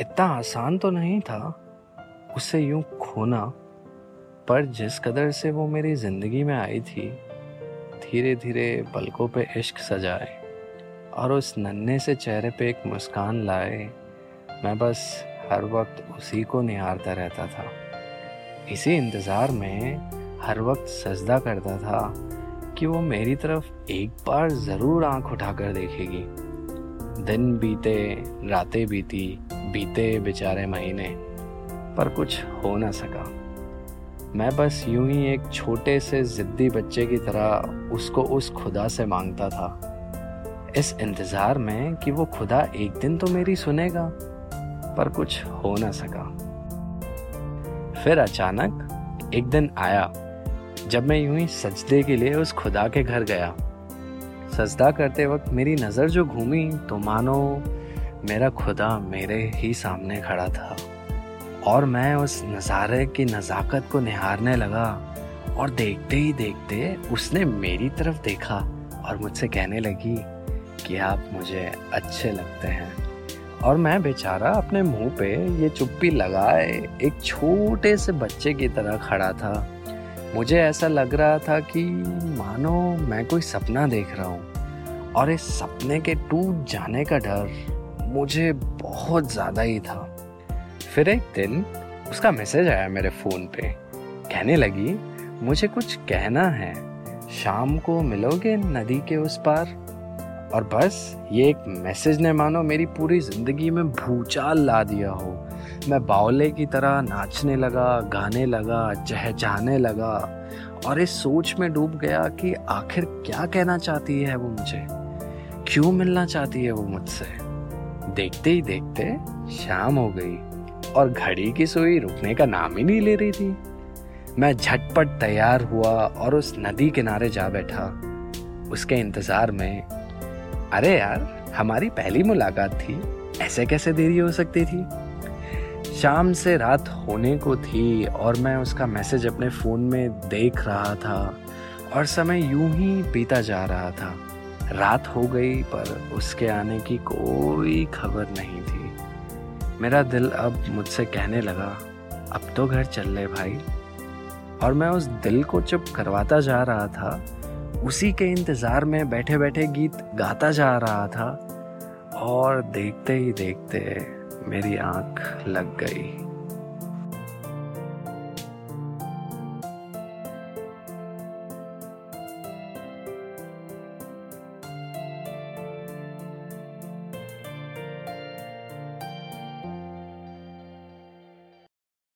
इतना आसान तो नहीं था उसे यूँ खोना, पर जिस कदर से वो मेरी ज़िंदगी में आई थी धीरे धीरे पलकों पे इश्क सजाए और उस नन्हे से चेहरे पे एक मुस्कान लाए। मैं बस हर वक्त उसी को निहारता रहता था। इसी इंतज़ार में हर वक्त सजदा करता था कि वो मेरी तरफ़ एक बार ज़रूर आँख उठाकर देखेगी। दिन बीते, रातें बीती, बीते बेचारे महीने, पर कुछ हो ना सका। मैं बस यूँ ही एक छोटे से ज़िद्दी बच्चे की तरह उसको उस खुदा से माँगता था। इस इंतज़ार में कि वो खुदा एक दिन तो मेरी सुनेगा, पर कुछ हो ना सका। फिर अचानक एक दिन आया, जब मैं यूँ ही सजदे के लिए उस खुदा के घर गया। सजदा करते वक्त मेरी नज़र जो घूमी तो मानो मेरा खुदा मेरे ही सामने खड़ा था। और मैं उस नज़ारे की नज़ाकत को निहारने लगा और देखते ही देखते उसने मेरी तरफ़ देखा और मुझसे कहने लगी कि आप मुझे अच्छे लगते हैं। और मैं बेचारा अपने मुँह पे ये चुप्पी लगाए एक छोटे से बच्चे की तरह खड़ा था। मुझे ऐसा लग रहा था कि, मानो मैं कोई सपना देख रहा हूँ। और इस सपने के टूट जाने का डर मुझे बहुत ज़्यादा ही था। फिर एक दिन उसका मैसेज आया मेरे फ़ोन पे। कहने लगी, मुझे कुछ कहना है। शाम को मिलोगे नदी के उस पार? और बस, ये एक मैसेज ने मानो मेरी पूरी ज़िंदगी में भूचाल ला दिया हो। मैं बावले की तरह नाचने लगा, गाने लगा चहचहाने लगा और इस सोच में डूब गया कि आखिर क्या कहना चाहती है वो मुझे? क्यों मिलना चाहती है वो मुझसे? देखते ही देखते शाम हो गई और घड़ी की सुई रुकने का नाम ही नहीं ले रही थी। मैं झटपट तैयार हुआ और उस नदी किनारे जा बैठा। उसके इंतज़ार में अरे यार, हमारी पहली मुलाकात थी। ऐसे कैसे देरी हो सकती थी? शाम से रात होने को थी और मैं उसका मैसेज अपने फ़ोन में देख रहा था और समय यूँ ही बीता जा रहा था। रात हो गई, पर उसके आने की कोई खबर नहीं थी। मेरा दिल अब मुझसे कहने लगा, अब तो घर चल ले भाई। और मैं उस दिल को चुप करवाता जा रहा था उसी के इंतज़ार में बैठे बैठे गीत गाता जा रहा था और देखते ही देखते मेरी आँख लग गई।